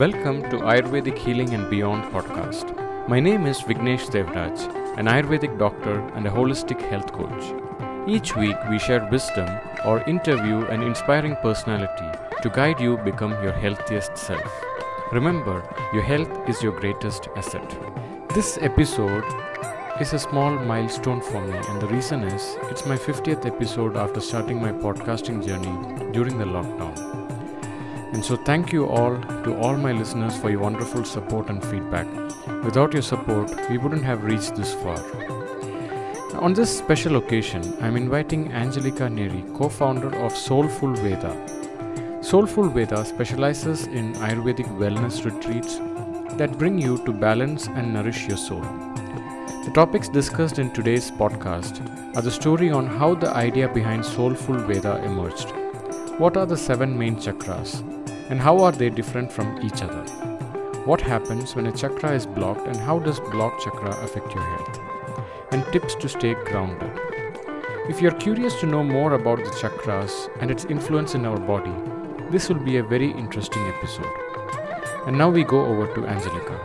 Welcome to Ayurvedic Healing and Beyond podcast. My name is Vignesh Devraj, an Ayurvedic doctor and a holistic health coach. Each week, we share wisdom or interview an inspiring personality to guide you become your healthiest self. Remember, your health is your greatest asset. This episode is a small milestone for me, and the reason is it's my 50th episode after starting my podcasting journey during the lockdown. And so, thank you all to all my listeners for your wonderful support and feedback. Without your support, we wouldn't have reached this far. On this special occasion, I'm inviting Angelica Neri, co founder of Soulful Veda. Soulful Veda specializes in Ayurvedic wellness retreats that bring you to balance and nourish your soul. The topics discussed in today's podcast are the story on how the idea behind Soulful Veda emerged. What are the seven main chakras? And how are they different from each other? What happens when a chakra is blocked and how does blocked chakra affect your health? And tips to stay grounded. If you're curious to know more about the chakras and its influence in our body, this will be a very interesting episode. And now we go over to Angelica.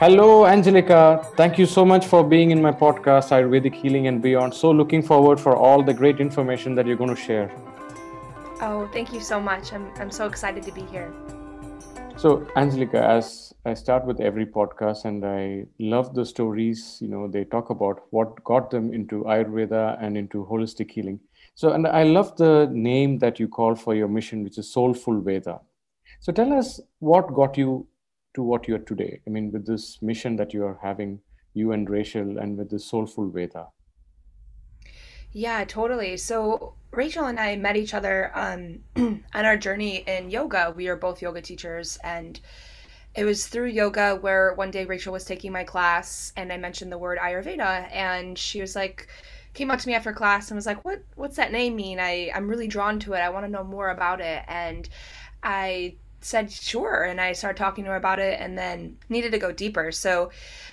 Hello, Angelica. Thank you so much for being in my podcast, Ayurvedic Healing and Beyond. So, looking forward for all the great information that you're going to share. Oh, thank you so much. I'm, I'm so excited to be here. So, Angelica, as I start with every podcast, and I love the stories, you know, they talk about what got them into Ayurveda and into holistic healing. So, and I love the name that you call for your mission, which is Soulful Veda. So, tell us what got you to what you are today. I mean, with this mission that you are having, you and Rachel, and with the Soulful Veda. Yeah, totally. So Rachel and I met each other um, on our journey in yoga. We are both yoga teachers, and it was through yoga where one day Rachel was taking my class, and I mentioned the word Ayurveda, and she was like, came up to me after class and was like, "What? What's that name mean? I I'm really drawn to it. I want to know more about it." And I said sure and i started talking to her about it and then needed to go deeper. So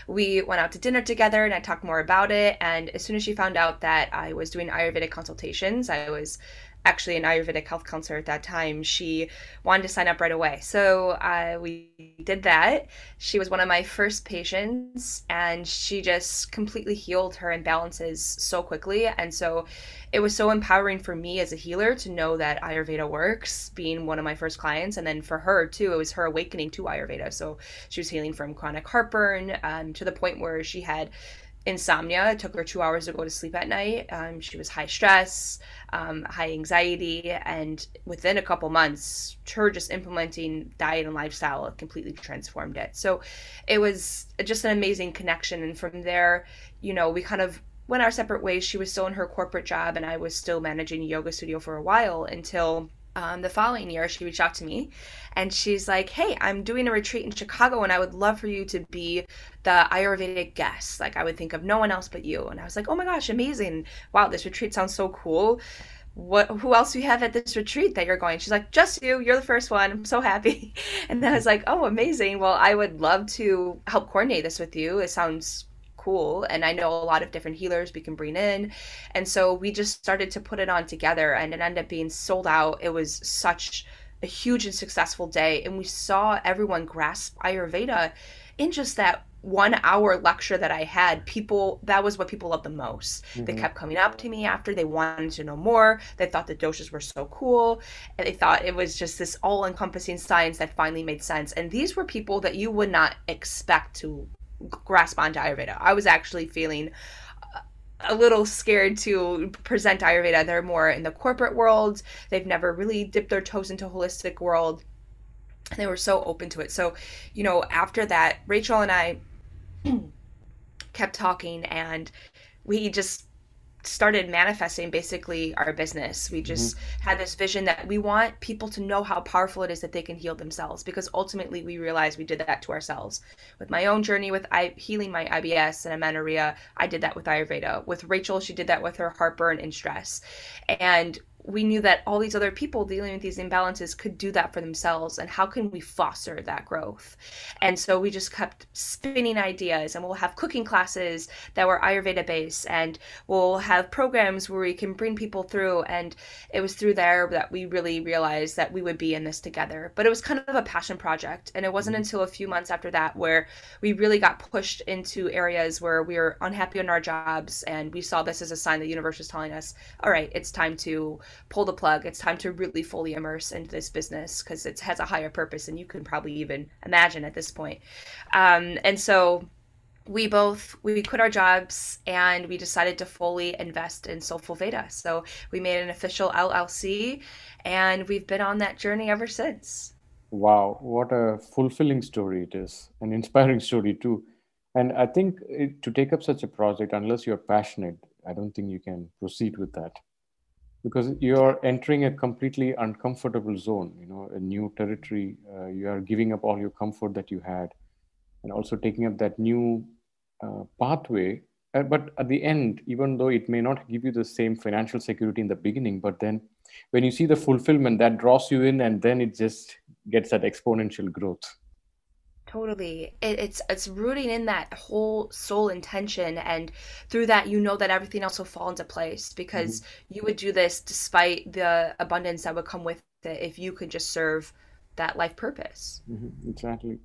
we went out to dinner together and i talked more about it. And as soon as she found out that i was doing ayurvedic consultations i was actually an Ayurvedic health counselor at that time, she wanted to sign up right away. So uh, we did that. She was one of my first patients, and she just completely healed her imbalances so quickly. And so it was so empowering for me as a healer to know that Ayurveda works, being one of my first clients. And then for her, too, it was her awakening to Ayurveda. So she was healing from chronic heartburn um, to the point where she had insomnia. It took her two hours to go to sleep at night. Um, she was high stress, um, high anxiety, and within a couple months, her just implementing diet and lifestyle completely transformed it. So it was just an amazing connection. And from there, you know, we kind of went our separate ways. She was still in her corporate job, and I was still managing a yoga studio for a while until um, the following year, she reached out to me and she's like, Hey, I'm doing a retreat in Chicago and I would love for you to be the Ayurvedic guest. Like, I would think of no one else but you. And I was like, Oh my gosh, amazing. Wow, this retreat sounds so cool. What, who else do you have at this retreat that you're going? She's like, just you. You're the first one. I'm so happy. And then I was like, oh, amazing. Well, I would love to help coordinate this with you. It sounds cool and i know a lot of different healers we can bring in and so we just started to put it on together and it ended up being sold out it was such a huge and successful day and we saw everyone grasp ayurveda in just that one hour lecture that I had, people that was what people loved the most. Mm-hmm. They kept coming up to me after they wanted to know more. They thought the doshas were so cool. And they thought it was just this all encompassing science that finally made sense. And these were people that you would not expect to grasp onto Ayurveda. I was actually feeling a little scared to present Ayurveda. They're more in the corporate world. They've never really dipped their toes into holistic world. And they were so open to it. So, you know, after that, Rachel and I kept talking and we just started manifesting basically our business. We just mm-hmm. had this vision that we want people to know how powerful it is that they can heal themselves because ultimately we realized we did that to ourselves. With my own journey with I- healing my IBS and amenorrhea, I did that with Ayurveda. With Rachel, she did that with her heartburn and stress. And we knew that all these other people dealing with these imbalances could do that for themselves and how can we foster that growth and so we just kept spinning ideas and we'll have cooking classes that were ayurveda based and we'll have programs where we can bring people through and it was through there that we really realized that we would be in this together but it was kind of a passion project and it wasn't mm-hmm. until a few months after that where we really got pushed into areas where we were unhappy in our jobs and we saw this as a sign the universe was telling us all right it's time to pull the plug. It's time to really fully immerse into this business because it has a higher purpose than you can probably even imagine at this point. Um, and so we both we quit our jobs and we decided to fully invest in Soulful Veda. So we made an official LLC, and we've been on that journey ever since. Wow, what a fulfilling story it is, an inspiring story too. And I think it, to take up such a project, unless you're passionate, I don't think you can proceed with that because you're entering a completely uncomfortable zone you know a new territory uh, you are giving up all your comfort that you had and also taking up that new uh, pathway. Uh, but at the end even though it may not give you the same financial security in the beginning but then when you see the fulfillment that draws you in and then it just gets that exponential growth Totally. It, it's it's rooting in that whole soul intention and through that you know that everything else will fall into place because mm-hmm. you would do this despite the abundance that would come with it if you could just serve that life purpose. Mm-hmm. Exactly.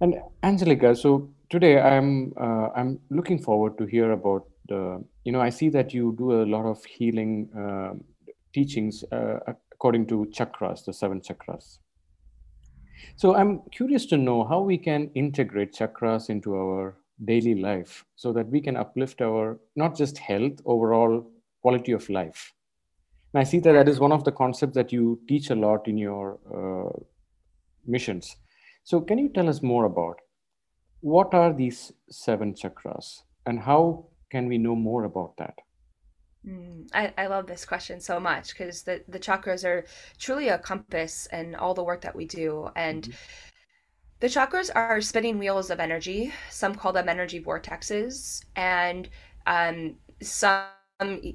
And Angelica, so today I'm uh, I'm looking forward to hear about the you know I see that you do a lot of healing uh, teachings uh, according to chakras, the seven chakras. So I'm curious to know how we can integrate chakras into our daily life so that we can uplift our not just health, overall quality of life. And I see that that is one of the concepts that you teach a lot in your uh, missions. So can you tell us more about what are these seven chakras and how can we know more about that? Mm, I, I love this question so much because the, the chakras are truly a compass in all the work that we do. And mm-hmm. the chakras are spinning wheels of energy. Some call them energy vortexes. And um, some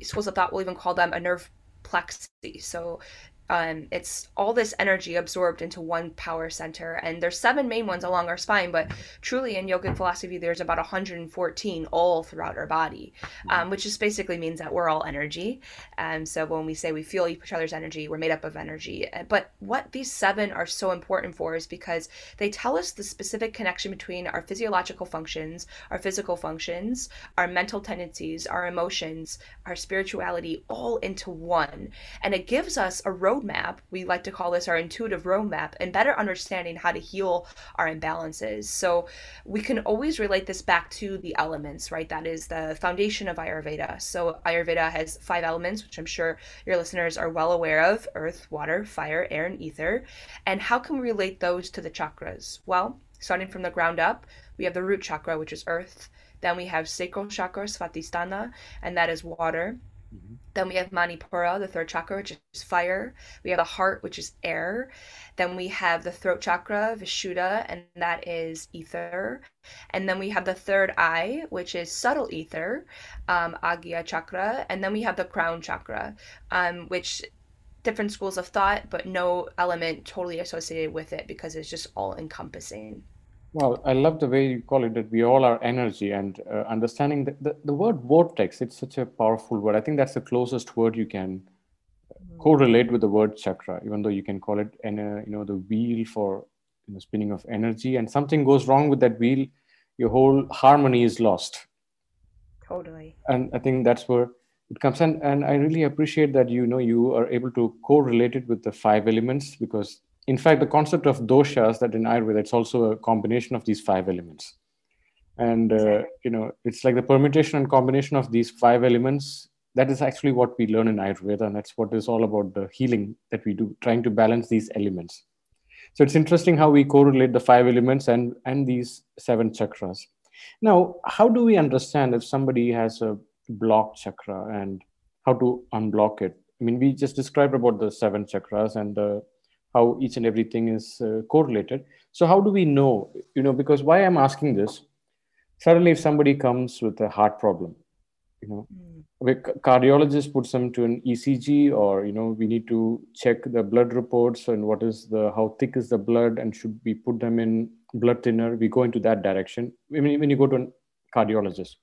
schools of thought will even call them a nerve plexus. So um, it's all this energy absorbed into one power center and there's seven main ones along our spine but truly in yogic philosophy there's about 114 all throughout our body um, which just basically means that we're all energy. Um, so when we say we feel each other's energy we're made up of energy. Uh, but what these seven are so important for is because they tell us the specific connection between our physiological functions our physical functions our mental tendencies our emotions our spirituality all into one. And it gives us a road roadmap. We like to call this our intuitive roadmap and better understanding how to heal our imbalances. So we can always relate this back to the elements, right? That is the foundation of Ayurveda. So Ayurveda has five elements, which I'm sure your listeners are well aware of earth, water, fire, air, and ether. And how can we relate those to the chakras? Well, starting from the ground up, we have the root chakra, which is earth. Then we have sacral chakra, Svadhisthana, and that is water. Mm-hmm. Then we have Manipura, the third chakra, which is fire. We have the heart, which is air. Then we have the throat chakra, Vishuddha, and that is ether. And then we have the third eye, which is subtle ether, um, Agya chakra. And then we have the crown chakra, um, which different schools of thought, but no element totally associated with it because it's just all encompassing. Well, I love the way you call it that we all are energy and uh, understanding the, the, the, word vortex, it's such a powerful word. I think that's the closest word you can mm. correlate with the word chakra, even though you can call it, uh, you know, the wheel for you know, spinning of energy and something goes wrong with that wheel, your whole harmony is lost. Totally. And I think that's where it comes in. And I really appreciate that, you know, you are able to correlate it with the five elements because in fact, the concept of doshas that in Ayurveda, it's also a combination of these five elements. And, uh, you know, it's like the permutation and combination of these five elements. That is actually what we learn in Ayurveda. And that's what is all about the healing that we do, trying to balance these elements. So it's interesting how we correlate the five elements and, and these seven chakras. Now, how do we understand if somebody has a blocked chakra and how to unblock it? I mean, we just described about the seven chakras and the how each and everything is uh, correlated. So how do we know you know because why i'm asking this suddenly if somebody comes with a heart problem you know mm. cardiologist puts them to an ecg or you know we need to check the blood reports and what is the how thick is the blood and should we put them in blood thinner. We go into that direction. I mean, when you go to a cardiologist.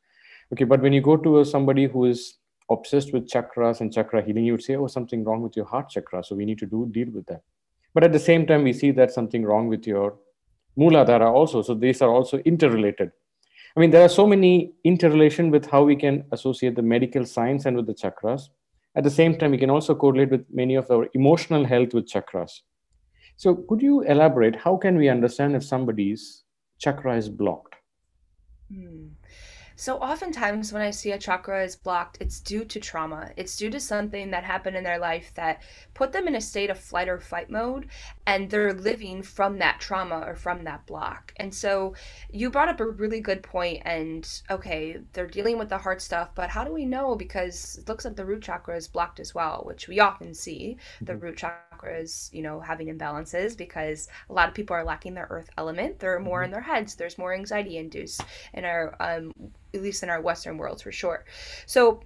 Okay but when you go to a, somebody who is obsessed with chakras and chakra healing you would say oh something wrong with your heart chakra. So we need to do deal with that but at the same time we see that something wrong with your Mooladhara also so these are also interrelated I mean, there are so many interrelation with how we can associate the medical science and with the chakras. At the same time, we can also correlate with many of our emotional health with chakras. So, could you elaborate? How can we understand if somebody's chakra is blocked? Hmm. So oftentimes when I see a chakra is blocked, it's due to trauma. It's due to something that happened in their life that put them in a state of flight or fight mode and they're living from that trauma or from that block. And so you brought up a really good point and okay, they're dealing with the heart stuff, but how do we know because it looks like the root chakra is blocked as well, which we often see. The mm-hmm. root chakra is, you know, having imbalances because a lot of people are lacking their earth element. They're more mm-hmm. in their heads. There's more anxiety induced and our um at least in our Western worlds for sure. So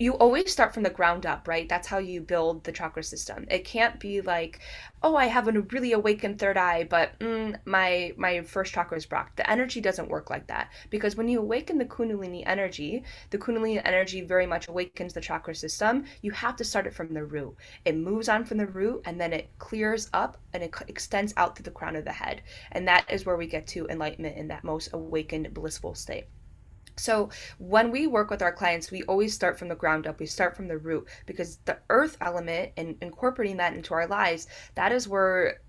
you always start from the ground up, right? That's how you build the chakra system. It can't be like, oh, I have a really awakened third eye, but mm, my my first chakra is blocked. The energy doesn't work like that because when you awaken the Kundalini energy, the Kundalini energy very much awakens the chakra system. You have to start it from the root. It moves on from the root and then it clears up and it extends out to the crown of the head, and that is where we get to enlightenment in that most awakened blissful state. So when we work with our clients, we always start from the ground up. We start from the root because the earth element and incorporating that into our lives, that is where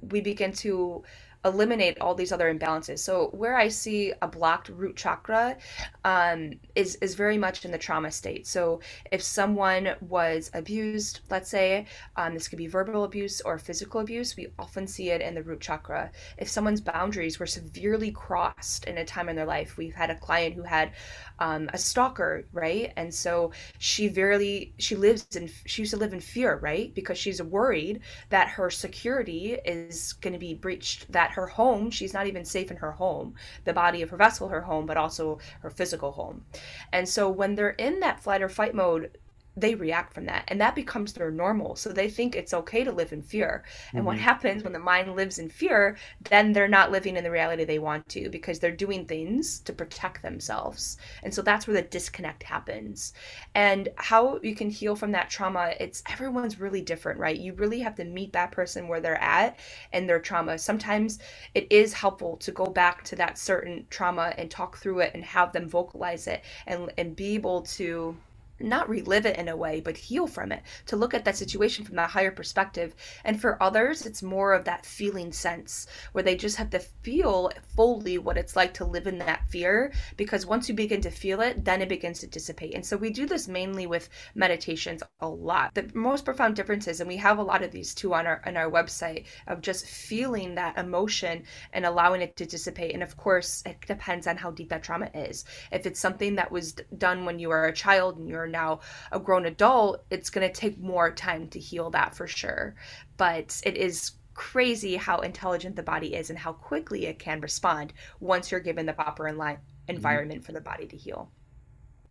we begin to eliminate all these other imbalances. So where I see a blocked root chakra um, is is very much in the trauma state. So if someone was abused, let's say um, this could be verbal abuse or physical abuse, we often see it in the root chakra. If someone's boundaries were severely crossed in a time in their life, we've had a client who had um, a stalker, right? And so she very she lives in she used to live in fear, right? Because she's worried that her security is going to be breached. That her home, she's not even safe in her home, the body of her vessel, her home, but also her physical home. And so when they're in that flight or fight mode, they react from that and that becomes their normal. So they think it's okay to live in fear. And mm-hmm. what happens when the mind lives in fear then they're not living in the reality they want to because they're doing things to protect themselves. And so that's where the disconnect happens. And how you can heal from that trauma it's everyone's really different right? You really have to meet that person where they're at and their trauma. Sometimes it is helpful to go back to that certain trauma and talk through it and have them vocalize it and and be able to not relive it in a way, but heal from it, to look at that situation from that higher perspective. And for others, it's more of that feeling sense where they just have to feel fully what it's like to live in that fear. Because once you begin to feel it, then it begins to dissipate. And so we do this mainly with meditations a lot. The most profound differences, and we have a lot of these too on our on our website, of just feeling that emotion and allowing it to dissipate. And of course, it depends on how deep that trauma is. If it's something that was done when you were a child and you're now a grown adult, it's going to take more time to heal that for sure. But it is crazy how intelligent the body is and how quickly it can respond once you're given the proper mm-hmm. environment mm-hmm. for the body to heal.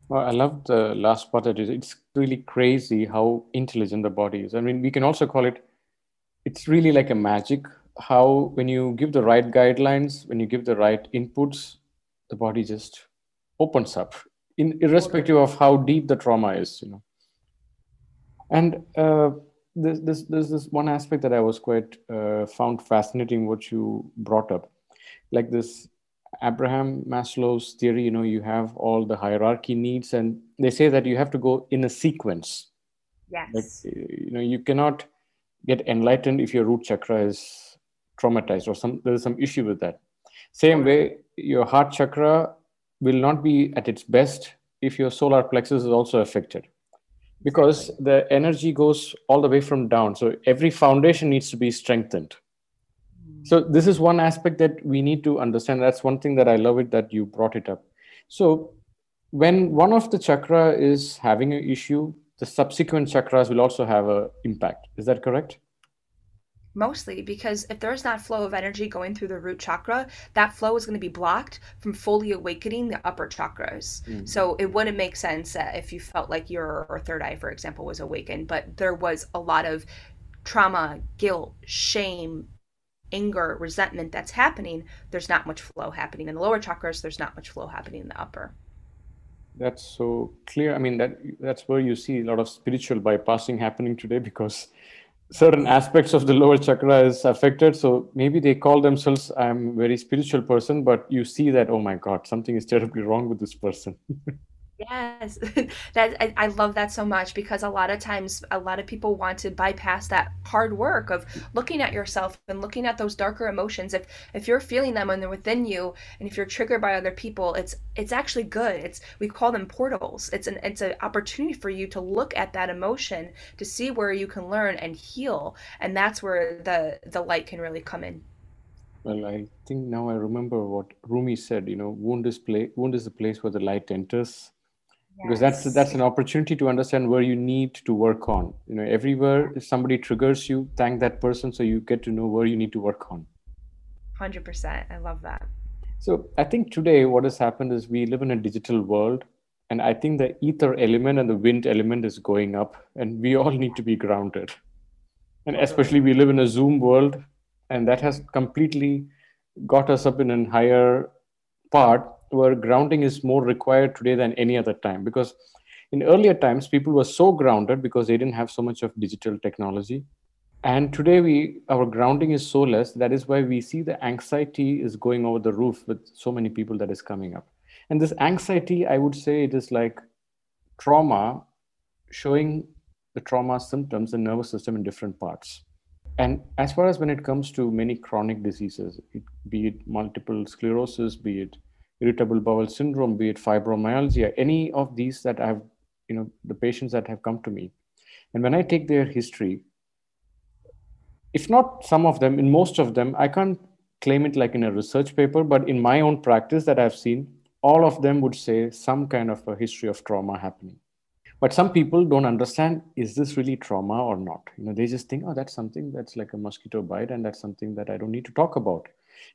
Well, I love the last part that is it's really crazy how intelligent the body is. I mean, we can also call it, it's really like a magic how when you give the right guidelines, when you give the right inputs, the body just opens up in irrespective of how deep the trauma is you know. And uh, this, this, there's this one aspect that i was quite uh, found fascinating what you brought up. Like this abraham maslow's theory you know you have all the hierarchy needs and they say that you have to go in a sequence. Yes. Like, you know you cannot get enlightened if your root chakra is traumatized or some there's some issue with that. Same way your heart chakra will not be at its best if your solar plexus is also affected. Because the energy goes all the way from down so every foundation needs to be strengthened. So this is one aspect that we need to understand. That's one thing that i love it that you brought it up. So when one of the chakra is having an issue the subsequent chakras will also have an impact. Is that correct Mostly because if there's not flow of energy going through the root chakra, that flow is going to be blocked from fully awakening the upper chakras. Mm-hmm. So it wouldn't make sense if you felt like your third eye, for example, was awakened, but there was a lot of trauma, guilt, shame, anger, resentment that's happening. There's not much flow happening in the lower chakras. There's not much flow happening in the upper. That's so clear. I mean, that that's where you see a lot of spiritual bypassing happening today because certain aspects of the lower chakra is affected. So maybe they call themselves i'm very spiritual person but you see that oh my god something is terribly wrong with this person Yes, that I, I love that so much because a lot of times a lot of people want to bypass that hard work of looking at yourself and looking at those darker emotions. If if you're feeling them and they're within you, and if you're triggered by other people, it's it's actually good. It's we call them portals. It's an it's an opportunity for you to look at that emotion to see where you can learn and heal, and that's where the the light can really come in. Well, I think now I remember what Rumi said. You know, wound is play wound is the place where the light enters because that's that's an opportunity to understand where you need to work on. You know everywhere if somebody triggers you thank that person so you get to know where you need to work on. 100% i love that. So i think today what has happened is we live in a digital world and i think the ether element and the wind element is going up and we all need to be grounded. And especially we live in a zoom world and that has completely got us up in a higher part where grounding is more required today than any other time. Because in earlier times people were so grounded because they didn't have so much of digital technology. And today we our grounding is so less. That is why we see the anxiety is going over the roof with so many people that is coming up. And this anxiety i would say it is like trauma showing the trauma symptoms and nervous system in different parts. And as far as when it comes to many chronic diseases it, be it multiple sclerosis be it irritable bowel syndrome, be it fibromyalgia, any of these that I've, you know, the patients that have come to me. And when I take their history, if not some of them, in most of them, I can't claim it like in a research paper, but in my own practice that I've seen, all of them would say some kind of a history of trauma happening. But some people don't understand is this really trauma or not? You know, they just think, oh, that's something that's like a mosquito bite, and that's something that I don't need to talk about.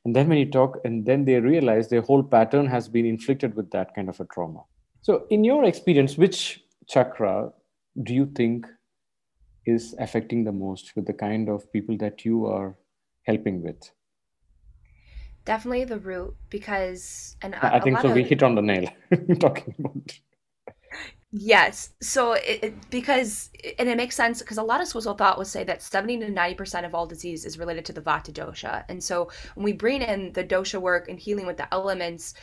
And then when you talk, and then they realize their whole pattern has been inflicted with that kind of a trauma. So, in your experience, which chakra do you think is affecting the most with the kind of people that you are helping with? Definitely the root because, and I think so. Of, we hit on the nail talking about. Yes. So it, it, because and it makes sense because a lot of Swizzle thought would say that 70 to 90% of all disease is related to the Vata dosha. And so when we bring in the dosha work and healing with the elements,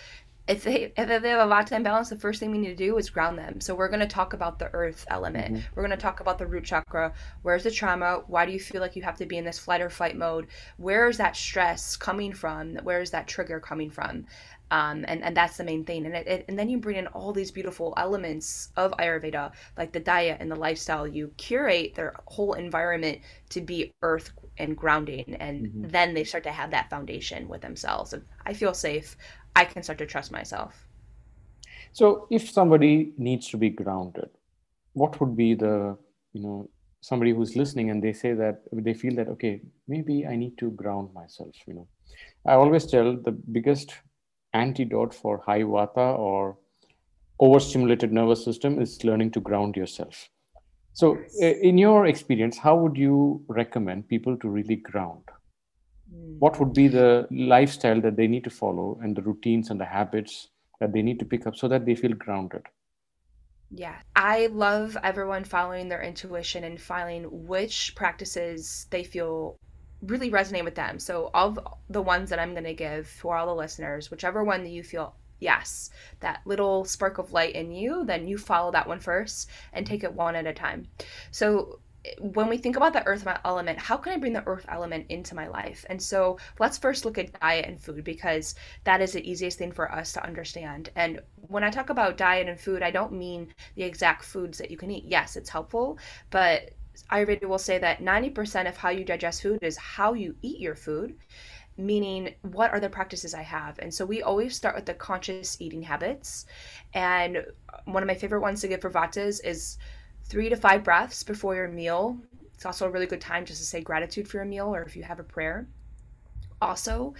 if they if they have a Vata imbalance, the first thing we need to do is ground them. So we're going to talk about the earth element. Mm-hmm. We're going to talk about the root chakra. Where's the trauma? Why do you feel like you have to be in this flight or fight mode? Where is that stress coming from? Where is that trigger coming from? Um, and, and that's the main thing. And, it, it, and then you bring in all these beautiful elements of Ayurveda, like the diet and the lifestyle. You curate their whole environment to be earth and grounding. And mm-hmm. then they start to have that foundation with themselves. And I feel safe. I can start to trust myself. So if somebody needs to be grounded, what would be the, you know, somebody who's listening and they say that they feel that, okay, maybe I need to ground myself, you know. I always tell the biggest antidote for high vata or overstimulated nervous system is learning to ground yourself. So, eh, in your experience, how would you recommend people to really ground? What would be the lifestyle that they need to follow and the routines and the habits that they need to pick up so that they feel grounded? Yeah, I love everyone following their intuition and finding which practices they feel really resonate with them. So, of the ones that I'm going to give for all the listeners, whichever one that you feel, yes, that little spark of light in you, then you follow that one first and take it one at a time. So, when we think about the earth element, how can I bring the earth element into my life? And so let's first look at diet and food because that is the easiest thing for us to understand. And when I talk about diet and food, I don't mean the exact foods that you can eat. Yes, it's helpful, but Ayurveda will say that 90% of how you digest food is how you eat your food, meaning what are the practices I have. And so we always start with the conscious eating habits. And one of my favorite ones to give for vatas is three to five breaths before your meal It's also a really good time just to say gratitude for your meal or if you have a prayer. Also,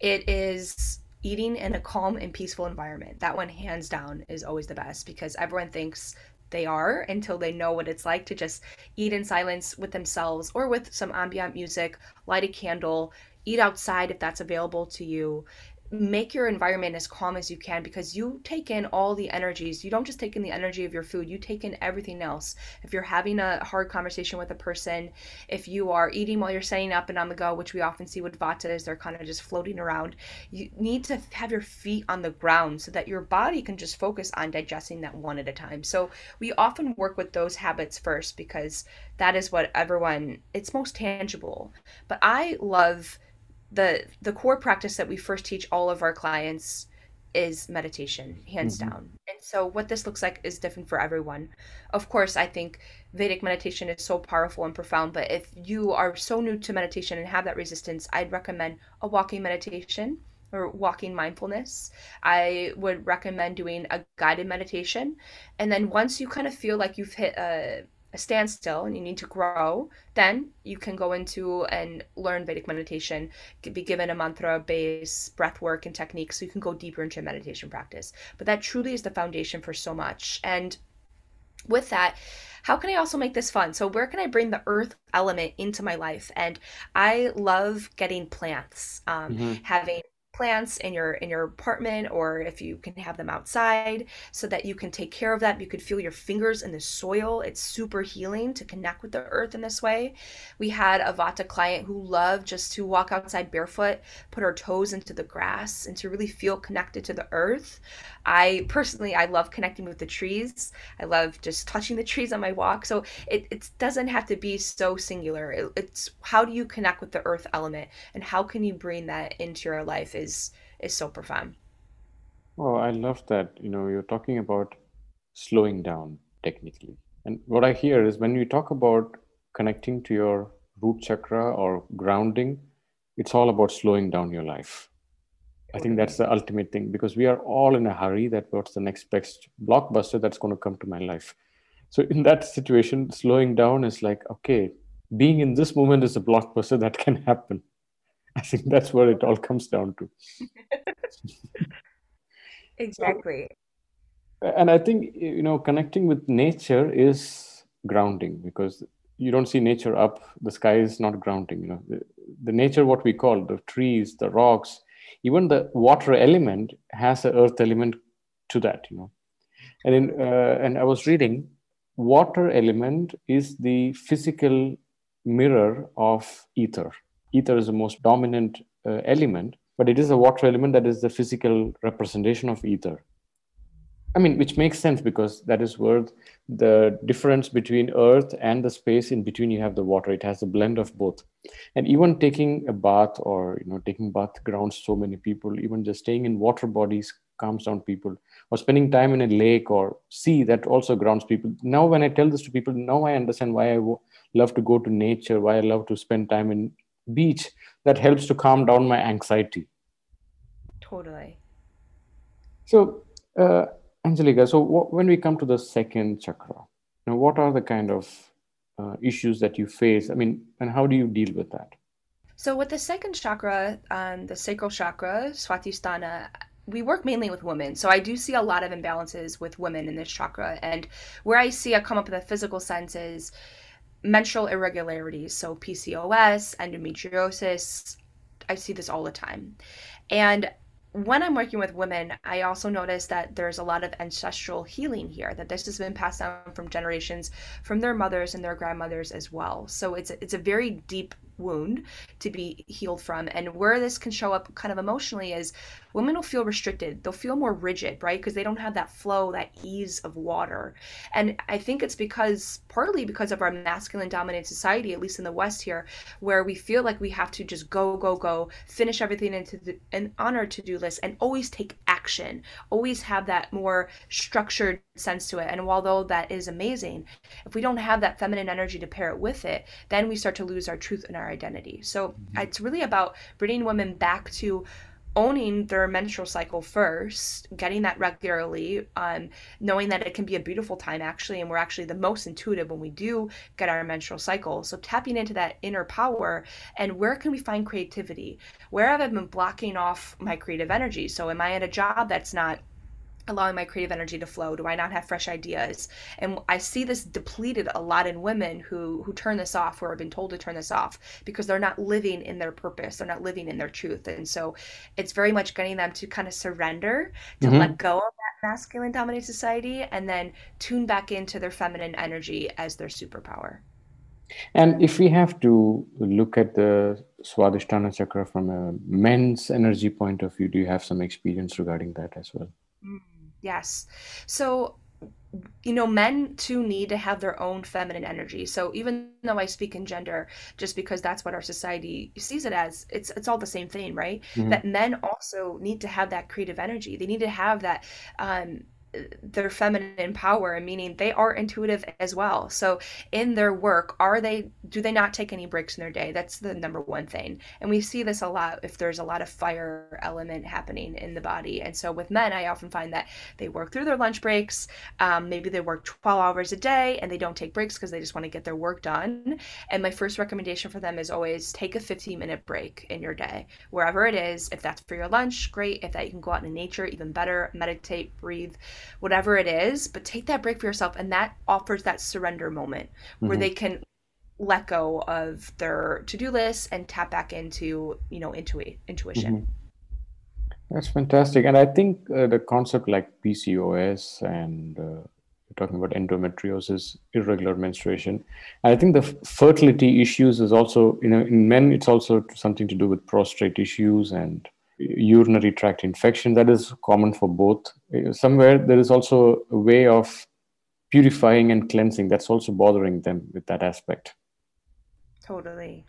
it is eating in a calm and peaceful environment. That one, hands down, is always the best because everyone thinks they are until they know what it's like to just eat in silence with themselves or with some ambient music, light a candle, eat outside if that's available to you make your environment as calm as you can because you take in all the energies. You don't just take in the energy of your food, you take in everything else. If you're having a hard conversation with a person, if you are eating while you're setting up and on the go, which we often see with vata is they're kind of just floating around, you need to have your feet on the ground so that your body can just focus on digesting that one at a time. So we often work with those habits first because that is what everyone, it's most tangible. But I love the the core practice that we first teach all of our clients is meditation hands mm-hmm. down and so what this looks like is different for everyone of course i think vedic meditation is so powerful and profound but if you are so new to meditation and have that resistance i'd recommend a walking meditation or walking mindfulness. I would recommend doing a guided meditation. And then once you kind of feel like you've hit a a standstill and you need to grow, then you can go into and learn Vedic meditation, be given a mantra base, breath work, and techniques so you can go deeper into meditation practice. But that truly is the foundation for so much. And with that, how can I also make this fun? So, where can I bring the earth element into my life? And I love getting plants, um, mm-hmm. having plants in your in your apartment or if you can have them outside so that you can take care of that you could feel your fingers in the soil. It's super healing to connect with the earth in this way. We had a vata client who loved just to walk outside barefoot put her toes into the grass and to really feel connected to the earth. I personally i love connecting with the trees. I love just touching the trees on my walk. So it, it doesn't have to be so singular. It, it's how do you connect with the earth element and how can you bring that into your life is is is so profound. Oh, I love that. You know, you're talking about slowing down technically. And what I hear is when you talk about connecting to your root chakra or grounding, it's all about slowing down your life. I think that's the ultimate thing because we are all in a hurry that what's the next best blockbuster that's going to come to my life. So in that situation, slowing down is like, okay, being in this moment is a blockbuster that can happen. I think that's what it all comes down to. exactly. So, and I think you know connecting with nature is grounding because you don't see nature up the sky is not grounding you know the, the nature what we call the trees the rocks even the water element has an earth element to that you know and in uh, and i was reading water element is the physical mirror of ether ether is the most dominant uh, element, but it is a water element that is the physical representation of ether. I mean, which makes sense because that is where the difference between earth and the space in between you have the water. It has a blend of both. And even taking a bath or you know taking bath grounds so many people. Even just staying in water bodies calms down people. Or spending time in a lake or sea that also grounds people. Now, when I tell this to people, now I understand why I love to go to nature, why I love to spend time in beach that helps to calm down my anxiety totally so uh, angelica so what, when we come to the second chakra now what are the kind of uh, issues that you face i mean and how do you deal with that so with the second chakra um, the sacral chakra swadhisthana we work mainly with women. So I do see a lot of imbalances with women in this chakra. And where I see I come up with a physical sense is menstrual irregularities, so PCOS, endometriosis. I see this all the time. And when I'm working with women, I also notice that there's a lot of ancestral healing here, that this has been passed down from generations from their mothers and their grandmothers as well. So it's a, it's a very deep wound to be healed from. And where this can show up kind of emotionally is women will feel restricted. They'll feel more rigid, right? Because they don't have that flow, that ease of water. And I think it's because, partly because of our masculine dominated society, at least in the West here, where we feel like we have to just go, go, go, finish everything into the, and on our to do list and always take action, always have that more structured sense to it. And although that is amazing, if we don't have that feminine energy to pair it with it, then we start to lose our truth and our identity. So mm-hmm. it's really about bringing women back to owning their menstrual cycle first, getting that regularly, um, knowing that it can be a beautiful time actually, and we're actually the most intuitive when we do get our menstrual cycle. So tapping into that inner power and where can we find creativity? Where have I been blocking off my creative energy? So am I at a job that's not allowing my creative energy to flow? Do i not have fresh ideas? And i see this depleted a lot in women who who turn this off or have been told to turn this off because they're not living in their purpose. They're not living in their truth. And so it's very much getting them to kind of surrender to mm-hmm. let go of that masculine dominated society and then tune back into their feminine energy as their superpower. And if we have to look at the swadhisthana chakra from a men's energy point of view do you have some experience regarding that as well? Mm-hmm. Yes. So, you know, men too need to have their own feminine energy. So even though I speak in gender, just because that's what our society sees it as, it's it's all the same thing, right? Mm-hmm. That men also need to have that creative energy. They need to have that um, their feminine power meaning they are intuitive as well. So in their work are they do they not take any breaks in their day? That's the number one thing. And we see this a lot if there's a lot of fire element happening in the body. And so with men i often find that they work through their lunch breaks. Um, maybe they work 12 hours a day and they don't take breaks because they just want to get their work done. And my first recommendation for them is always take a 15 minute break in your day. Wherever it is if that's for your lunch great. If that you can go out in nature even better meditate breathe whatever it is, but take that break for yourself. And that offers that surrender moment where mm-hmm. they can let go of their to-do list and tap back into, you know, intu- intuition. Mm-hmm. That's fantastic. And I think uh, the concept like PCOS and uh, talking about endometriosis, irregular menstruation. And I think the f- fertility issues is also, you know, in men, it's also something to do with prostate issues and urinary tract infection that is common for both somewhere there is also a way of purifying and cleansing that's also bothering them with that aspect totally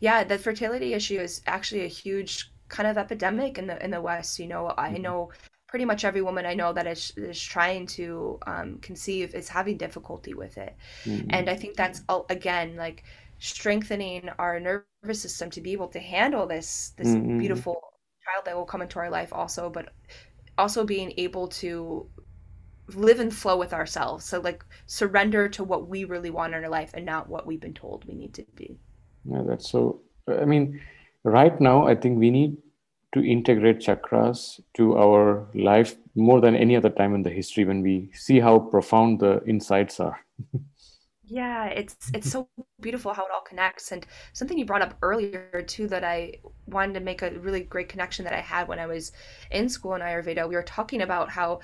yeah the fertility issue is actually a huge kind of epidemic in the in the west you know i mm-hmm. know pretty much every woman i know that is, is trying to um, conceive is having difficulty with it mm-hmm. and i think that's again like strengthening our nervous system to be able to handle this this mm-hmm. beautiful child that will come into our life also but also being able to live and flow with ourselves. So like surrender to what we really want in our life and not what we've been told we need to be. Yeah that's so i mean right now i think we need to integrate chakras to our life more than any other time in the history when we see how profound the insights are Yeah, it's it's so beautiful how it all connects. And something you brought up earlier too that I wanted to make a really great connection that I had when I was in school in Ayurveda. We were talking about how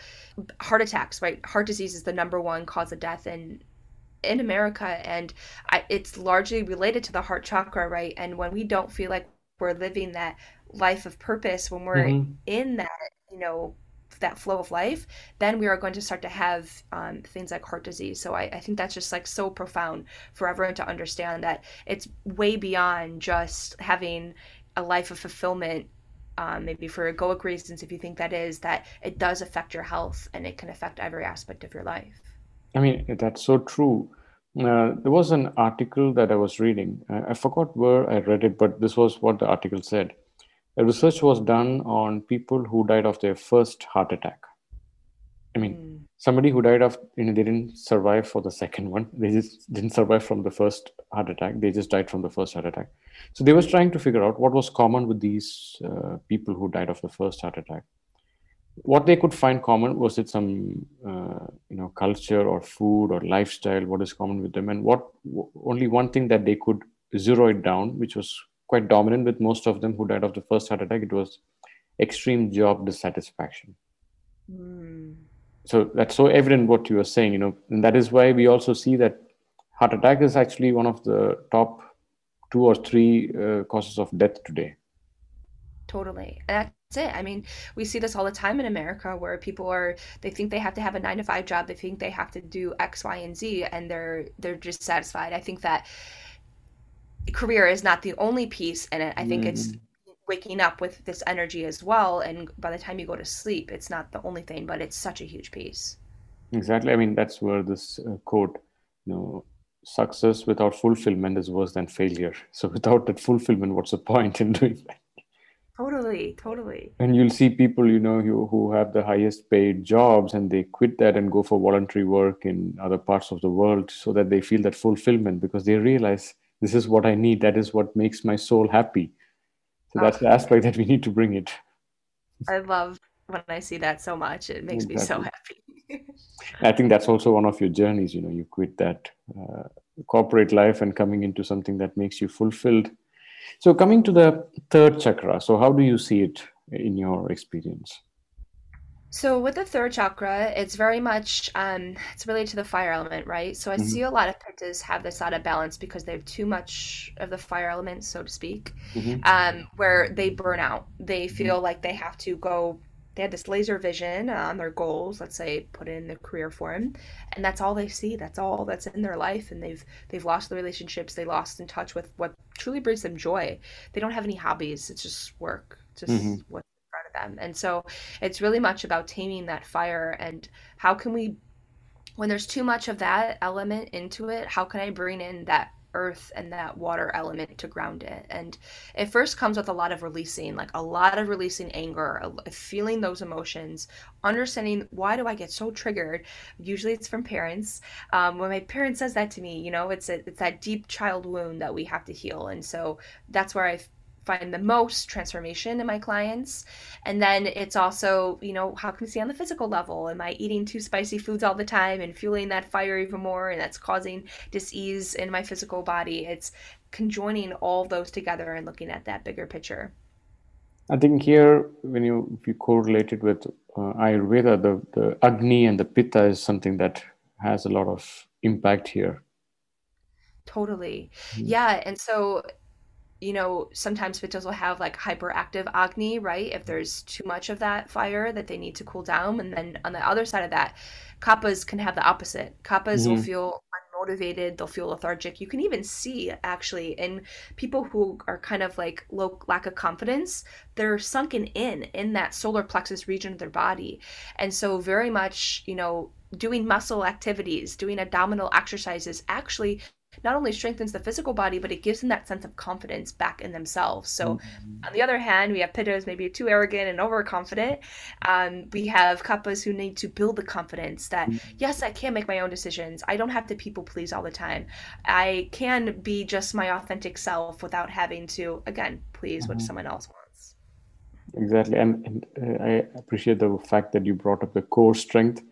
heart attacks, right? Heart disease is the number one cause of death in in America, and I, it's largely related to the heart chakra, right? And when we don't feel like we're living that life of purpose, when we're mm-hmm. in that, you know, that flow of life, then we are going to start to have um, things like heart disease. So I, I think that's just like so profound for everyone to understand that it's way beyond just having a life of fulfillment um, maybe for egoic reasons, if you think that is, that it does affect your health and it can affect every aspect of your life. I mean, that's so true. Uh, there was an article that I was reading. I, I forgot where I read it, but this was what the article said research was done on people who died of their first heart attack. I mean, mm. somebody who died of, you know, they didn't survive for the second one. They just didn't survive from the first heart attack. They just died from the first heart attack. So they was trying to figure out what was common with these uh, people who died of the first heart attack. What they could find common was it some, uh, you know, culture or food or lifestyle. What is common with them, and what only one thing that they could zero it down, which was quite dominant with most of them who died of the first heart attack. It was extreme job dissatisfaction. Mm. So that's so evident what you were saying, you know, and that is why we also see that heart attack is actually one of the top two or three uh, causes of death today. Totally. That's it. I mean, we see this all the time in America where people are they think they have to have a 9 to 5 job, they think they have to do X, Y, and Z and they're they're just satisfied. I think that career is not the only piece in it. I think mm. it's waking up with this energy as well. And by the time you go to sleep, it's not the only thing, but it's such a huge piece. Exactly. I mean, that's where this uh, quote, you know, success without fulfillment is worse than failure. So without that fulfillment, what's the point in doing that? Totally, totally. And you'll see people, you know, who, who have the highest paid jobs and they quit that and go for voluntary work in other parts of the world so that they feel that fulfillment because they realize this is what I need. That is what makes my soul happy. So that's the aspect that we need to bring it. I love when I see that so much. It makes exactly. me so happy. I think that's also one of your journeys. You know, you quit that uh, corporate life and coming into something that makes you fulfilled so, coming to the third chakra, so how do you see it in your experience? So with the third chakra, it's very much um, it's related to the fire element, right? So I mm-hmm. see a lot of pittas have this out of balance because they have too much of the fire element, so to speak, mm-hmm. um, where they burn out. They mm-hmm. feel mm-hmm. like they have to go they had this laser vision on their goals let's say put in the career form and that's all they see that's all that's in their life and they've they've lost the relationships they lost in touch with what truly brings them joy they don't have any hobbies it's just work just mm-hmm. Them and so it's really much about taming that fire and how can we when there's too much of that element into it how can i bring in that earth and that water element to ground it. And it first comes with a lot of releasing, like a lot of releasing anger, feeling those emotions, understanding why do I get so triggered. Usually it's from parents. Um, when my parent says that to me, you know, it's a, it's that deep child wound that we have to heal. And so that's where I find the most transformation in my clients. And then it's also, you know, how can we see on the physical level? Am I eating too spicy foods all the time and fueling that fire even more? And that's causing dis-ease in my physical body. It's conjoining all those together and looking at that bigger picture. I think here, when you if you correlate it with uh, Ayurveda, the, the Agni and the Pitta is something that has a lot of impact here. Totally. Mm-hmm. Yeah. And so you know, sometimes pittas will have like hyperactive Agni, right? If there's too much of that fire that they need to cool down. And then on the other side of that, Kaphas can have the opposite. Kaphas mm-hmm. will feel unmotivated, they'll feel lethargic. You can even see actually in people who are kind of like low lack of confidence, they're sunken in in that solar plexus region of their body. And so very much, you know, doing muscle activities, doing abdominal exercises actually not only strengthens the physical body, but it gives them that sense of confidence back in themselves. So, mm-hmm. on the other hand, we have pittas maybe too arrogant and overconfident. Um, we have kaphas who need to build the confidence that, mm-hmm. yes, I can make my own decisions. I don't have to people please all the time. I can be just my authentic self without having to, again, please mm-hmm. what someone else wants. Exactly. And, and uh, I appreciate the fact that you brought up the core strength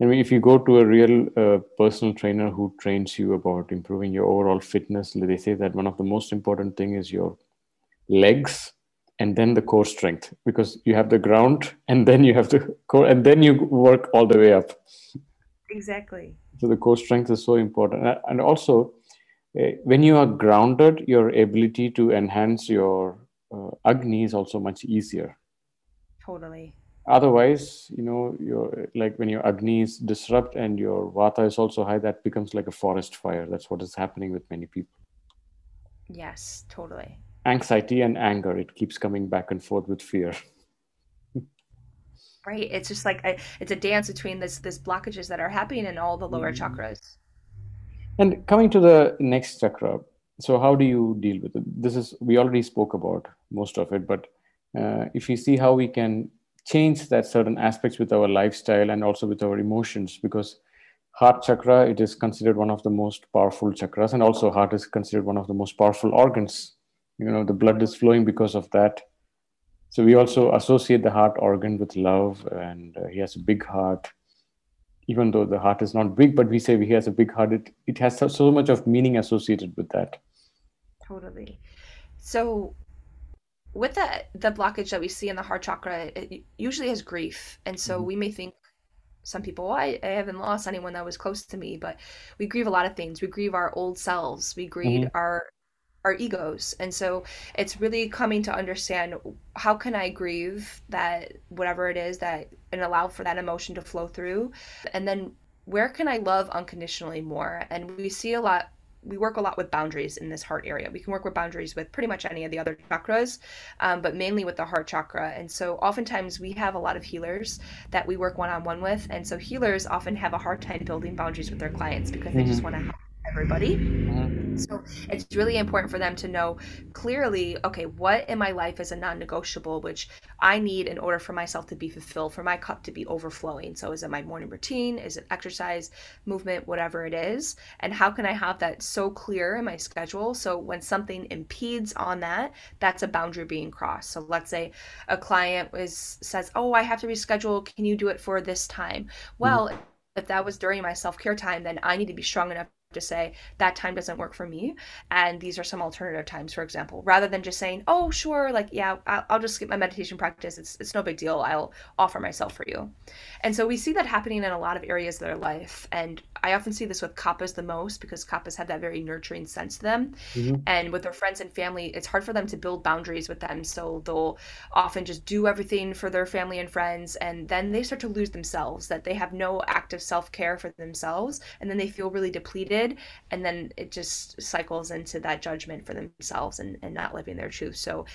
I mean, if you go to a real uh, personal trainer who trains you about improving your overall fitness, they say that one of the most important thing is your legs and then the core strength because you have the ground and then you have the core and then you work all the way up. Exactly. So the core strength is so important, and also uh, when you are grounded, your ability to enhance your uh, agni is also much easier. Totally otherwise you know your like when your agni is disrupt and your vata is also high that becomes like a forest fire. That's what is happening with many people. Yes totally. Anxiety and anger it keeps coming back and forth with fear. Right it's just like a, it's a dance between this this blockages that are happening in all the lower mm. chakras. And coming to the next chakra so how do you deal with it? This is we already spoke about most of it but uh, if you see how we can change that certain aspects with our lifestyle and also with our emotions because heart chakra it is considered one of the most powerful chakras and also heart is considered one of the most powerful organs. You know the blood is flowing because of that. So we also associate the heart organ with love and uh, he has a big heart. Even though the heart is not big but we say he has a big heart it, it has so, so much of meaning associated with that. Totally. So with the the blockage that we see in the heart chakra, it usually has grief, and so mm-hmm. we may think some people, I, I haven't lost anyone that was close to me, but we grieve a lot of things. We grieve our old selves. We grieve mm-hmm. our our egos, and so it's really coming to understand how can I grieve that whatever it is that and allow for that emotion to flow through, and then where can I love unconditionally more? And we see a lot we work a lot with boundaries in this heart area. We can work with boundaries with pretty much any of the other chakras, um, but mainly with the heart chakra. And so oftentimes we have a lot of healers that we work one on one with. And so healers often have a hard time building boundaries with their clients because they mm-hmm. just want to everybody. Mm-hmm. So it's really important for them to know clearly, okay, what in my life is a non negotiable, which I need in order for myself to be fulfilled, for my cup to be overflowing. So is it my morning routine? Is it exercise, movement, whatever it is? And how can I have that so clear in my schedule? So when something impedes on that, that's a boundary being crossed. So let's say a client is says, Oh, I have to reschedule. Can you do it for this time? Well, mm-hmm if that was during my self-care time then i need to be strong enough to say that time doesn't work for me. And these are some alternative times for example rather than just saying oh sure like yeah i'll, I'll just skip my meditation practice. It's, it's no big deal. I'll offer myself for you. And so we see that happening in a lot of areas of their life. And i often see this with kaphas the most because kaphas have that very nurturing sense to them. Mm-hmm. and with their friends and family it's hard for them to build boundaries with them. So they'll often just do everything for their family and friends. And then they start to lose themselves that they have no active self-care for themselves. And then they feel really depleted did and then it just cycles into that judgment for themselves and, and not living their truth. So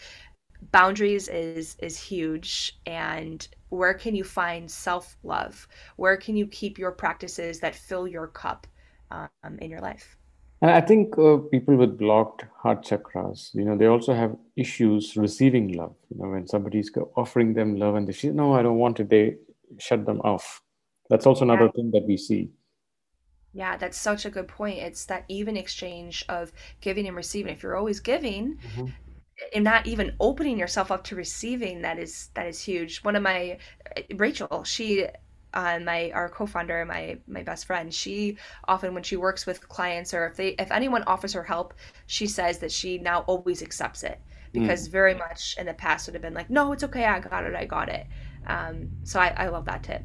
boundaries is is huge and where can you find self-love? Where can you keep your practices that fill your cup um, in your life? And i think uh, people with blocked heart chakras you know they also have issues receiving love. You know when somebody's offering them love and they say no i don't want it they shut them off. That's also another yeah. thing that we see yeah, that's such a good point. It's that even exchange of giving and receiving. If you're always giving mm-hmm. and not even opening yourself up to receiving, that is that is huge. One of my Rachel, she uh, my our co-founder, my my best friend, she often when she works with clients or if they if anyone offers her help, she says that she now always accepts it because mm. very much in the past would have been like, no, it's okay, I got it, I got it. Um, so I, I love that tip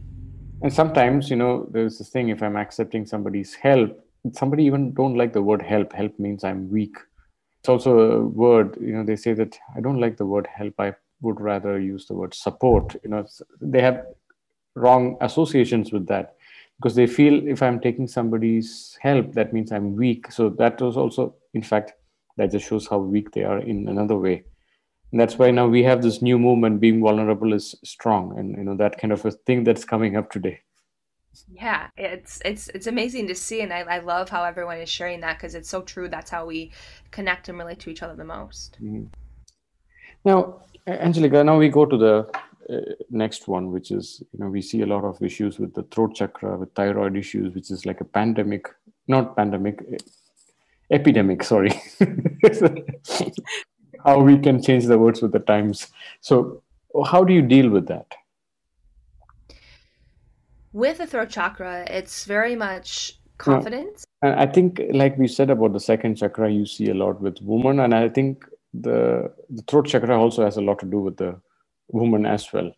and sometimes you know there's this thing if i'm accepting somebody's help somebody even don't like the word help. Help means i'm weak. It's also a word you know they say that i don't like the word help. I would rather use the word support. You know they have wrong associations with that because they feel if i'm taking somebody's help that means i'm weak. So that was also in fact that just shows how weak they are in another way and that's why now we have this new movement being vulnerable is strong and you know that kind of a thing that's coming up today. Yeah it's it's it's amazing to see and i, I love how everyone is sharing that because it's so true that's how we connect and relate to each other the most. Mm-hmm. now angelica now we go to the uh, next one which is you know we see a lot of issues with the throat chakra with thyroid issues which is like a pandemic not pandemic epidemic sorry how we can change the words with the times. So, how do you deal with that? With the throat chakra, it's very much uh, confidence. and I think, like we said about the second chakra, you see a lot with women, and I think the the throat chakra also has a lot to do with the woman as well.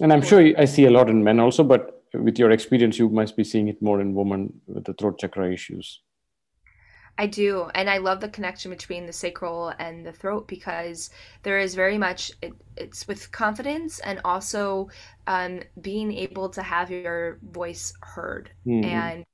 And I'm sure I see a lot in men also, but with your experience, you must be seeing it more in women with the throat chakra issues. I do. And I love the connection between the sacral and the throat because there is very much, it, it's with confidence and also um, being able to have your voice heard. Mm-hmm. And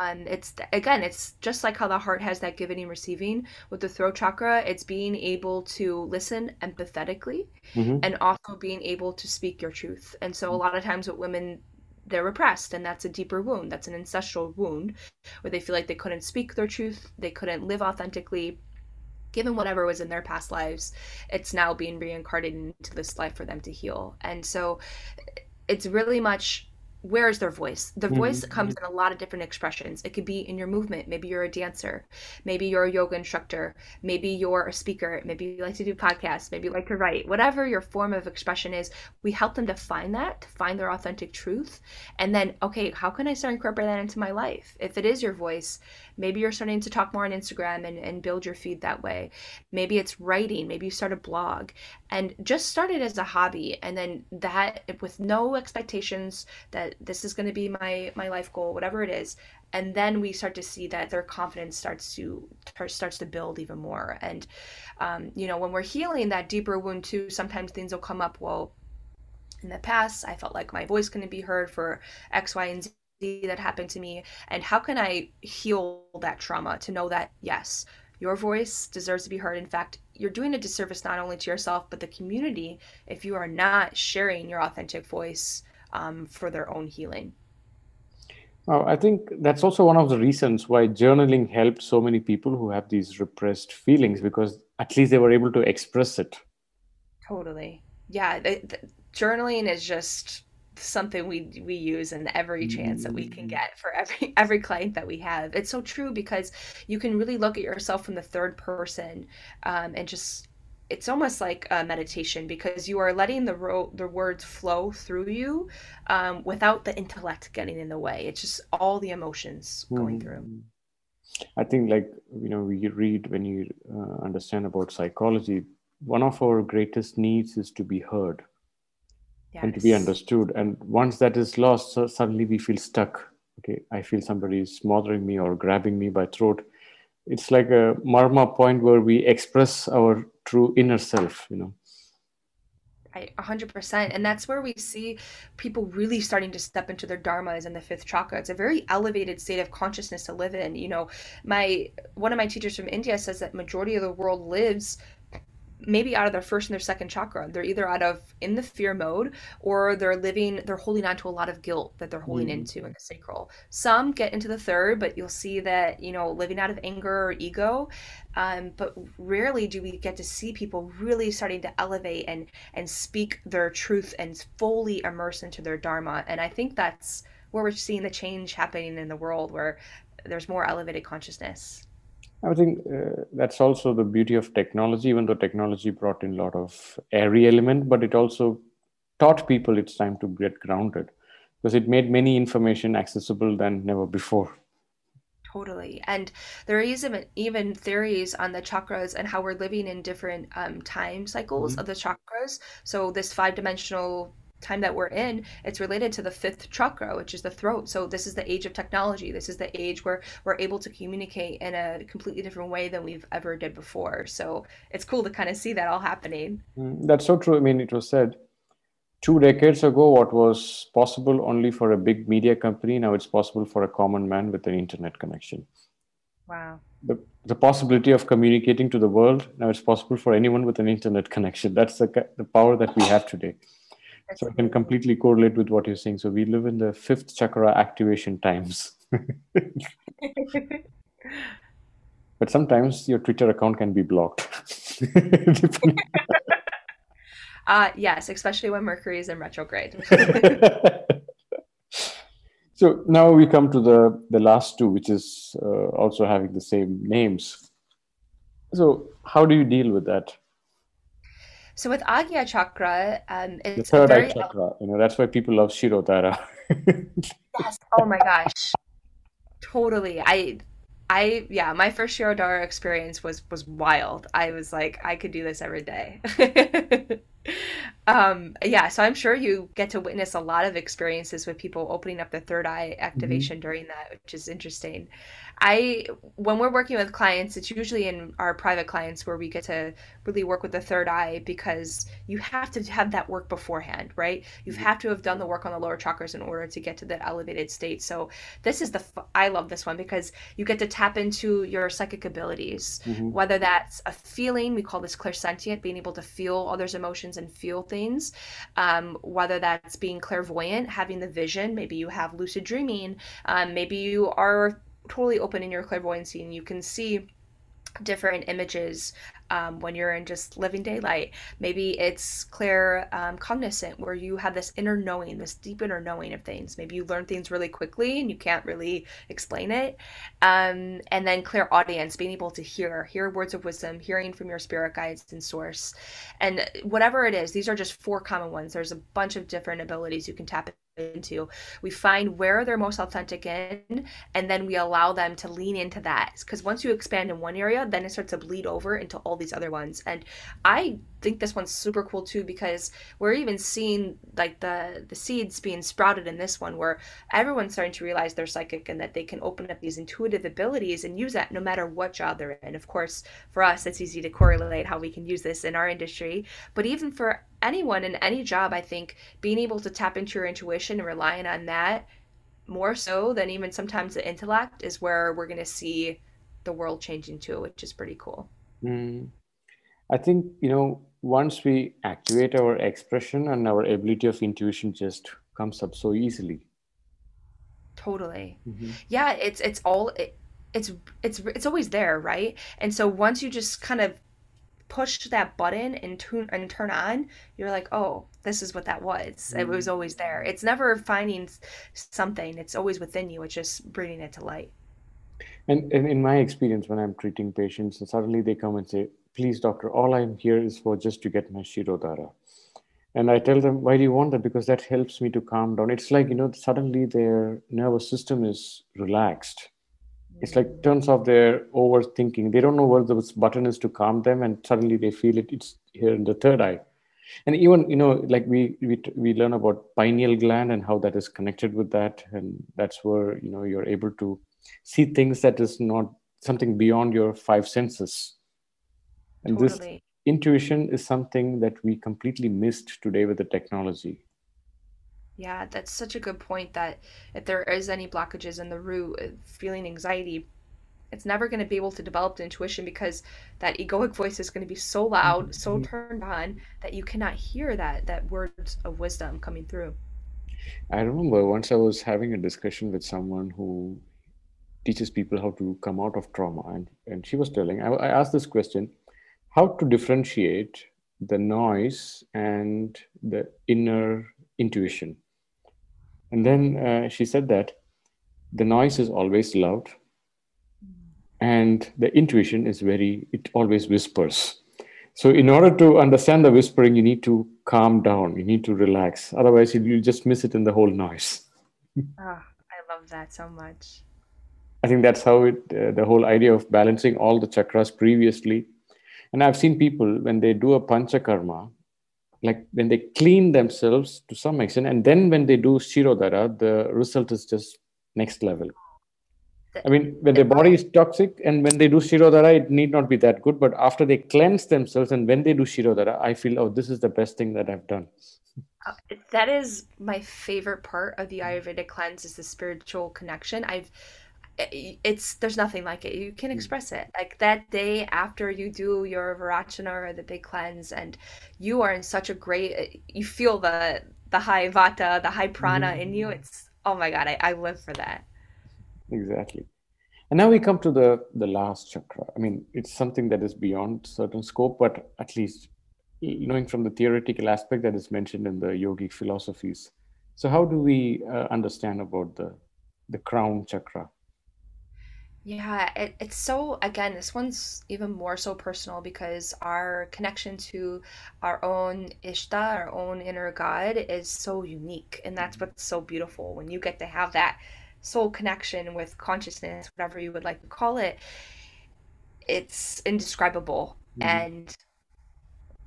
um, it's again, it's just like how the heart has that giving and receiving with the throat chakra. It's being able to listen empathetically mm-hmm. and also being able to speak your truth. And so, a lot of times, what women they're repressed and that's a deeper wound. That's an ancestral wound where they feel like they couldn't speak their truth they couldn't live authentically. Given whatever was in their past lives it's now being reincarnated into this life for them to heal. And so it's really much where is their voice? The mm-hmm. voice comes in a lot of different expressions. It could be in your movement. Maybe you're a dancer. Maybe you're a yoga instructor. Maybe you're a speaker. Maybe you like to do podcasts. Maybe you like to write. Whatever your form of expression is, we help them to find that, to find their authentic truth. And then, okay, how can I start incorporating that into my life? If it is your voice, maybe you're starting to talk more on Instagram and, and build your feed that way. Maybe it's writing. Maybe you start a blog and just start it as a hobby. And then that, with no expectations that this is going to be my my life goal whatever it is. And then we start to see that their confidence starts to starts to build even more. And um, you know when we're healing that deeper wound too sometimes things will come up well in the past i felt like my voice couldn't be heard for x y and z that happened to me. And how can i heal that trauma to know that yes your voice deserves to be heard? In fact you're doing a disservice not only to yourself but the community if you are not sharing your authentic voice um, for their own healing. Oh, I think that's also one of the reasons why journaling helped so many people who have these repressed feelings because at least they were able to express it. Totally. Yeah, the, the, journaling is just something we we use in every chance that we can mm. get for every every client that we have. It's so true because you can really look at yourself from the third person um, and just it's almost like a meditation because you are letting the ro- the words flow through you um, without the intellect getting in the way. It's just all the emotions going mm. through. I think, like you know, we read when you uh, understand about psychology. One of our greatest needs is to be heard yes. and to be understood. And once that is lost, so suddenly we feel stuck. Okay, I feel somebody is smothering me or grabbing me by throat. It's like a marma point where we express our true inner self. You know. Right, 100%. And that's where we see people really starting to step into their dharmas and the fifth chakra. It's a very elevated state of consciousness to live in. You know, my one of my teachers from India says that majority of the world lives maybe out of their first and their second chakra. They're either out of in the fear mode or they're living, they're holding on to a lot of guilt that they're holding mm. into in the sacral. Some get into the third, but you'll see that, you know, living out of anger or ego. Um, but rarely do we get to see people really starting to elevate and and speak their truth and fully immerse into their dharma. And I think that's where we're seeing the change happening in the world where there's more elevated consciousness. I think uh, that's also the beauty of technology, even though technology brought in a lot of airy element, but it also taught people it's time to get grounded because it made many information accessible than never before. Totally. And there is even, even theories on the chakras and how we're living in different um, time cycles mm-hmm. of the chakras. So this five dimensional time that we're in, it's related to the fifth chakra, which is the throat. So this is the age of technology. This is the age where we're able to communicate in a completely different way than we've ever did before. So it's cool to kind of see that all happening. Mm, that's so true. I mean, it was said two decades ago what was possible only for a big media company now it's possible for a common man with an internet connection wow the, the possibility of communicating to the world now it's possible for anyone with an internet connection that's the, the power that we have today so I can completely correlate with what you're saying. So we live in the fifth chakra activation times. but sometimes your Twitter account can be blocked. uh, yes, especially when Mercury is in retrograde. so now we come to the the last two, which is uh, also having the same names. So how do you deal with that? So with Agya Chakra, um, it's the third eye chakra. You know that's why people love Shirodhara. yes. Oh my gosh. Totally. I I yeah, my first Shirodhara experience was was wild. I was like, I could do this every day. um, yeah, so I'm sure you get to witness a lot of experiences with people opening up the third eye mm-hmm. activation mm-hmm. during that, which is interesting. I when we're working with clients, it's usually in our private clients where we get to really work with the third eye because you have to have that work beforehand, right? You mm-hmm. have to have done the work on the lower chakras in order to get to that elevated state. So this is the I love this one because you get to tap into your psychic abilities, mm-hmm. whether that's a feeling, we call this clairsentient, being able to feel others' emotions and feel things, um, whether that's being clairvoyant, having the vision, maybe you have lucid dreaming, um, maybe you are totally open in your clairvoyancy and you can see different images um, when you're in just living daylight. Maybe it's clear um, cognizant, where you have this inner knowing, this deep inner knowing of things. Maybe you learn things really quickly and you can't really explain it. Um, and then clairaudience, being able to hear, hear words of wisdom, hearing from your spirit guides and source. And whatever it is, these are just four common ones. There's a bunch of different abilities you can tap into. We find where they're most authentic in, and then we allow them to lean into that. Because once you expand in one area, then it starts to bleed over into all these other ones. And I think this one's super cool too because we're even seeing like the the seeds being sprouted in this one where everyone's starting to realize they're psychic and that they can open up these intuitive abilities and use that no matter what job they're in. Of course, for us it's easy to correlate how we can use this in our industry, but even for anyone in any job, I think being able to tap into your intuition and relying on that more so than even sometimes the intellect is where we're going to see the world changing too, which is pretty cool. Mm. I think, you know, once we activate our expression and our ability of intuition just comes up so easily. Totally. Mm-hmm. Yeah, it's it's all it, it's it's it's always there, right? And so once you just kind of push that button and tune and turn on, you're like, oh, this is what that was. Mm-hmm. It was always there. It's never finding something. It's always within you. It's just bringing it to light. And, and in my experience, when I'm treating patients, and suddenly they come and say, please, doctor, all I'm here is for just to get my Shirodhara. And I tell them, why do you want that? Because that helps me to calm down. It's like, you know, suddenly their nervous system is relaxed it's like turns off their overthinking they don't know where the button is to calm them and suddenly they feel it it's here in the third eye and even you know like we we, we learn about pineal gland and how that is connected with that and that's where you know you're able to see things that is not something beyond your five senses and totally. this intuition is something that we completely missed today with the technology yeah, that's such a good point that if there is any blockages in the root, uh, feeling anxiety, it's never going to be able to develop the intuition because that egoic voice is going to be so loud, mm-hmm. so turned on that you cannot hear that that words of wisdom coming through. I remember once I was having a discussion with someone who teaches people how to come out of trauma, and and she was telling I, I asked this question: how to differentiate the noise and the inner intuition and then uh, she said that the noise is always loud and the intuition is very, it always whispers. So, in order to understand the whispering, you need to calm down, you need to relax. Otherwise, you will just miss it in the whole noise. oh, I love that so much. I think that's how it, uh, the whole idea of balancing all the chakras previously. And I've seen people when they do a panchakarma, like when they clean themselves to some extent and then when they do shirodhara the result is just next level. I mean when their body is toxic and when they do shirodhara it need not be that good but after they cleanse themselves and when they do shirodhara i feel oh this is the best thing that i've done. Uh, that is my favorite part of the ayurvedic cleanse is the spiritual connection. I've it's there's nothing like it. You can hmm. express it. Like that day after you do your Virechana or the big cleanse, and you are in such a great. You feel the the high vata, the high prana mm-hmm. in you. It's oh my god, I, I live for that. Exactly. And now we come to the the last chakra. I mean, it's something that is beyond certain scope, but at least knowing from the theoretical aspect that is mentioned in the yogic philosophies. So, how do we uh, understand about the the crown chakra? Yeah, it, it's so, again, this one's even more so personal because our connection to our own Ishta, our own inner God, is so unique. And that's mm-hmm. what's so beautiful when you get to have that soul connection with consciousness, whatever you would like to call it. It's indescribable. Mm-hmm. And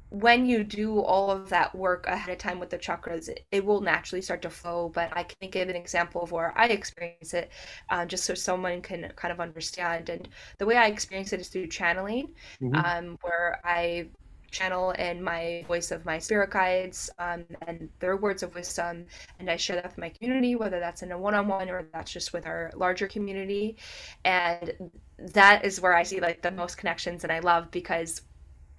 when you do all of that work ahead of time with the chakras, it, it, will naturally start to flow. But I can give an example of where I experience it, uh, just so someone can kind of understand. And the way I experience it is through channeling, mm-hmm. um, where I channel in my voice of my spirit guides um, and their words of wisdom and i share that with my community whether that's in a one-on-one or that's just with our larger community and that is where i see like the most connections and i love because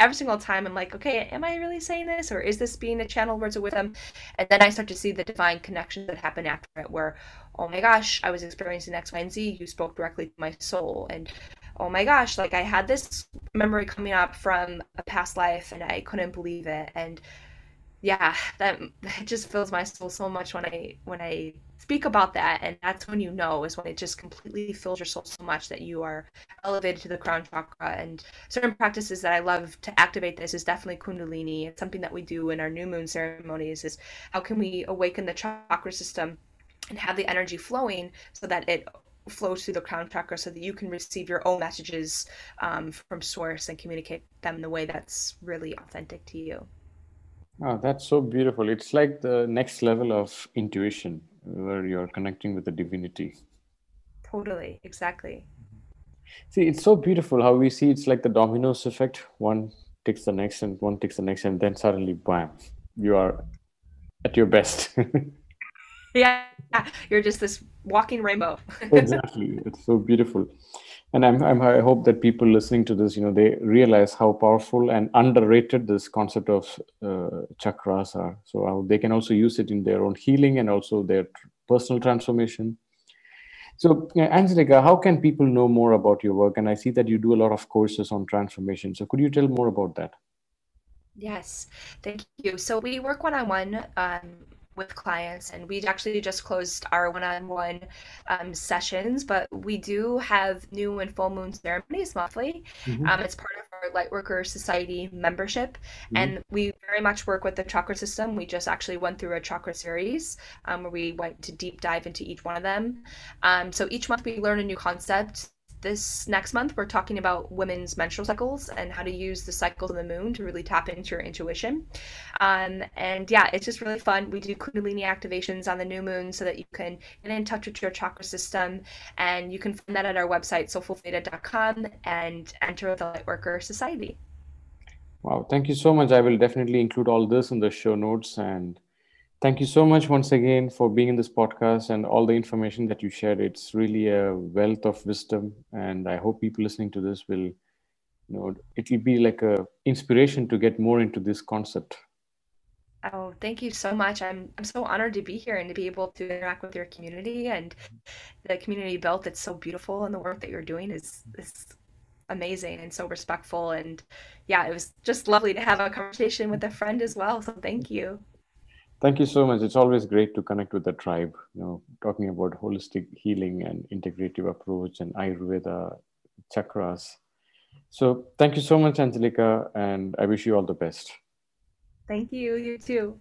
every single time I'm like, okay, am I really saying this? Or is this being a channel words of wisdom? And then I start to see the divine connections that happen after it where, oh my gosh, I was experiencing X, Y, and Z. You spoke directly to my soul. And oh my gosh, like I had this memory coming up from a past life and I couldn't believe it. And yeah, that it just fills my soul so much when I when I speak about that and that's when you know is when it just completely fills your soul so much that you are elevated to the crown chakra and certain practices that i love to activate this is definitely kundalini. It's something that we do in our new moon ceremonies is how can we awaken the chakra system and have the energy flowing so that it flows through the crown chakra so that you can receive your own messages um, from source and communicate them in the way that's really authentic to you Oh, that's so beautiful. It's like the next level of intuition where you're connecting with the divinity. Totally, exactly. See, it's so beautiful how we see it's like the dominoes effect. One takes the next, and one takes the next, and then suddenly, bam, you are at your best. yeah, you're just this walking rainbow. exactly, it's so beautiful and I'm, I'm, i hope that people listening to this you know they realize how powerful and underrated this concept of uh, chakras are so uh, they can also use it in their own healing and also their personal transformation So, uh, Angelica, how can people know more about your work? And I see that you do a lot of courses on transformation. So, could you tell more about that? Yes, thank you. So we work one on one with clients, and we actually just closed our one-on-one um, sessions. But we do have new and full moon ceremonies monthly. Mm-hmm. Um, it's part of our Lightworker Society membership, mm-hmm. and we very much work with the chakra system. We just actually went through a chakra series um, where we went to deep dive into each one of them. Um, so each month we learn a new concept this next month, we're talking about women's menstrual cycles and how to use the cycles of the moon to really tap into your intuition. Um, and yeah, it's just really fun. We do Kundalini activations on the new moon so that you can get in touch with your chakra system. And you can find that at our website, soulfultheta.com, and enter the Lightworker Society. Wow, thank you so much. I will definitely include all this in the show notes and Thank you so much once again for being in this podcast and all the information that you shared. It's really a wealth of wisdom, and I hope people listening to this will, you know, it will be like a inspiration to get more into this concept. Oh, thank you so much. I'm I'm so honored to be here and to be able to interact with your community and the community built It's so beautiful and the work that you're doing is is amazing and so respectful and yeah, it was just lovely to have a conversation with a friend as well. So thank you. Thank you so much. It's always great to connect with the tribe, you know, talking about holistic healing and integrative approach and Ayurveda, chakras. So thank you so much, Angelica, and I wish you all the best. Thank you. You too.